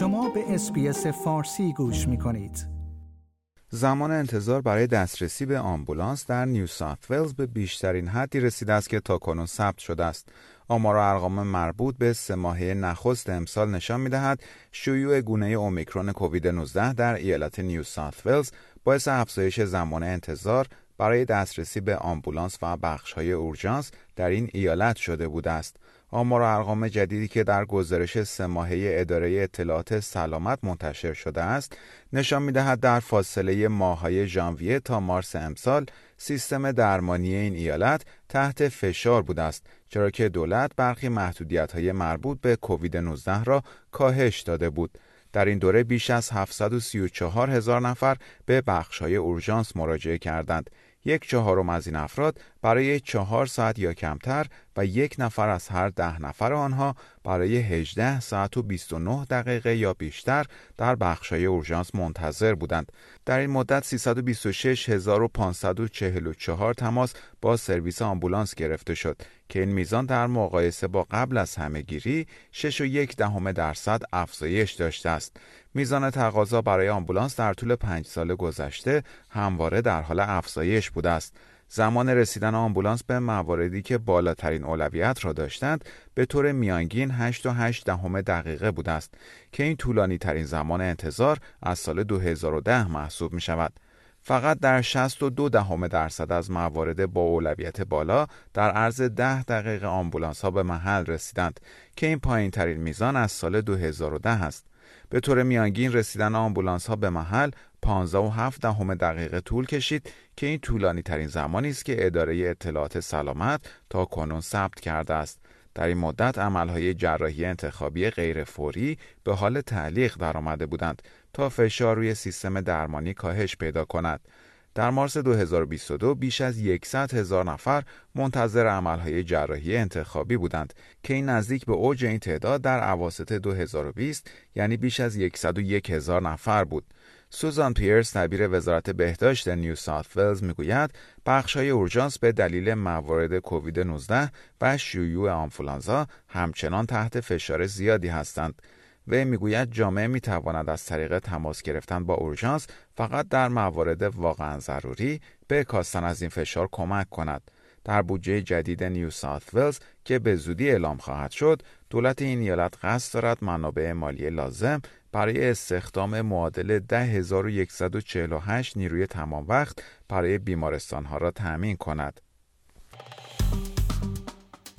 شما به SBS فارسی گوش می کنید. زمان انتظار برای دسترسی به آمبولانس در نیو ساوت ولز به بیشترین حدی رسیده است که تاکنون ثبت شده است. آمار و ارقام مربوط به سه ماهه نخست امسال نشان می‌دهد شیوع گونه اومیکرون کووید 19 در ایالت نیو ساوت ولز باعث افزایش زمان انتظار برای دسترسی به آمبولانس و بخش‌های اورژانس در این ایالت شده بوده است. آمار و ارقام جدیدی که در گزارش سه ماهه اداره اطلاعات سلامت منتشر شده است نشان می‌دهد در فاصله ماه‌های ژانویه تا مارس امسال سیستم درمانی این ایالت تحت فشار بوده است چرا که دولت برخی محدودیت‌های مربوط به کووید 19 را کاهش داده بود در این دوره بیش از 734 هزار نفر به بخش‌های اورژانس مراجعه کردند یک چهارم از این افراد برای چهار ساعت یا کمتر و یک نفر از هر ده نفر آنها برای 18 ساعت و 29 دقیقه یا بیشتر در بخشای اورژانس منتظر بودند. در این مدت 326544 تماس با سرویس آمبولانس گرفته شد که این میزان در مقایسه با قبل از همهگیری 6 و یک دهم درصد افزایش داشته است. میزان تقاضا برای آمبولانس در طول پنج سال گذشته همواره در حال افزایش بوده است. زمان رسیدن آمبولانس به مواردی که بالاترین اولویت را داشتند به طور میانگین 8 و 8 دهم دقیقه بوده است که این طولانی ترین زمان انتظار از سال 2010 محسوب می شود. فقط در 62 دهم درصد از موارد با اولویت بالا در عرض 10 دقیقه آمبولانس ها به محل رسیدند که این پایین ترین میزان از سال 2010 است. به طور میانگین رسیدن آمبولانس ها به محل 15 و 7 دهم دقیقه طول کشید که این طولانی ترین زمانی است که اداره اطلاعات سلامت تا کنون ثبت کرده است. در این مدت عملهای جراحی انتخابی غیرفوری به حال تعلیق درآمده بودند تا فشار روی سیستم درمانی کاهش پیدا کند. در مارس 2022 بیش از 100 هزار نفر منتظر عملهای جراحی انتخابی بودند که این نزدیک به اوج این تعداد در عواسط 2020 یعنی بیش از 101 هزار نفر بود. سوزان پیرس دبیر وزارت بهداشت نیو ساوت ولز می‌گوید های اورژانس به دلیل موارد کووید 19 و شیوع آنفولانزا همچنان تحت فشار زیادی هستند. و می‌گوید جامعه می‌تواند از طریق تماس گرفتن با اورژانس فقط در موارد واقعا ضروری به کاستن از این فشار کمک کند. در بودجه جدید نیو ساوت ولز که به زودی اعلام خواهد شد، دولت این ایالت قصد دارد منابع مالی لازم برای استخدام معادل 10148 نیروی تمام وقت برای بیمارستان ها را تأمین کند.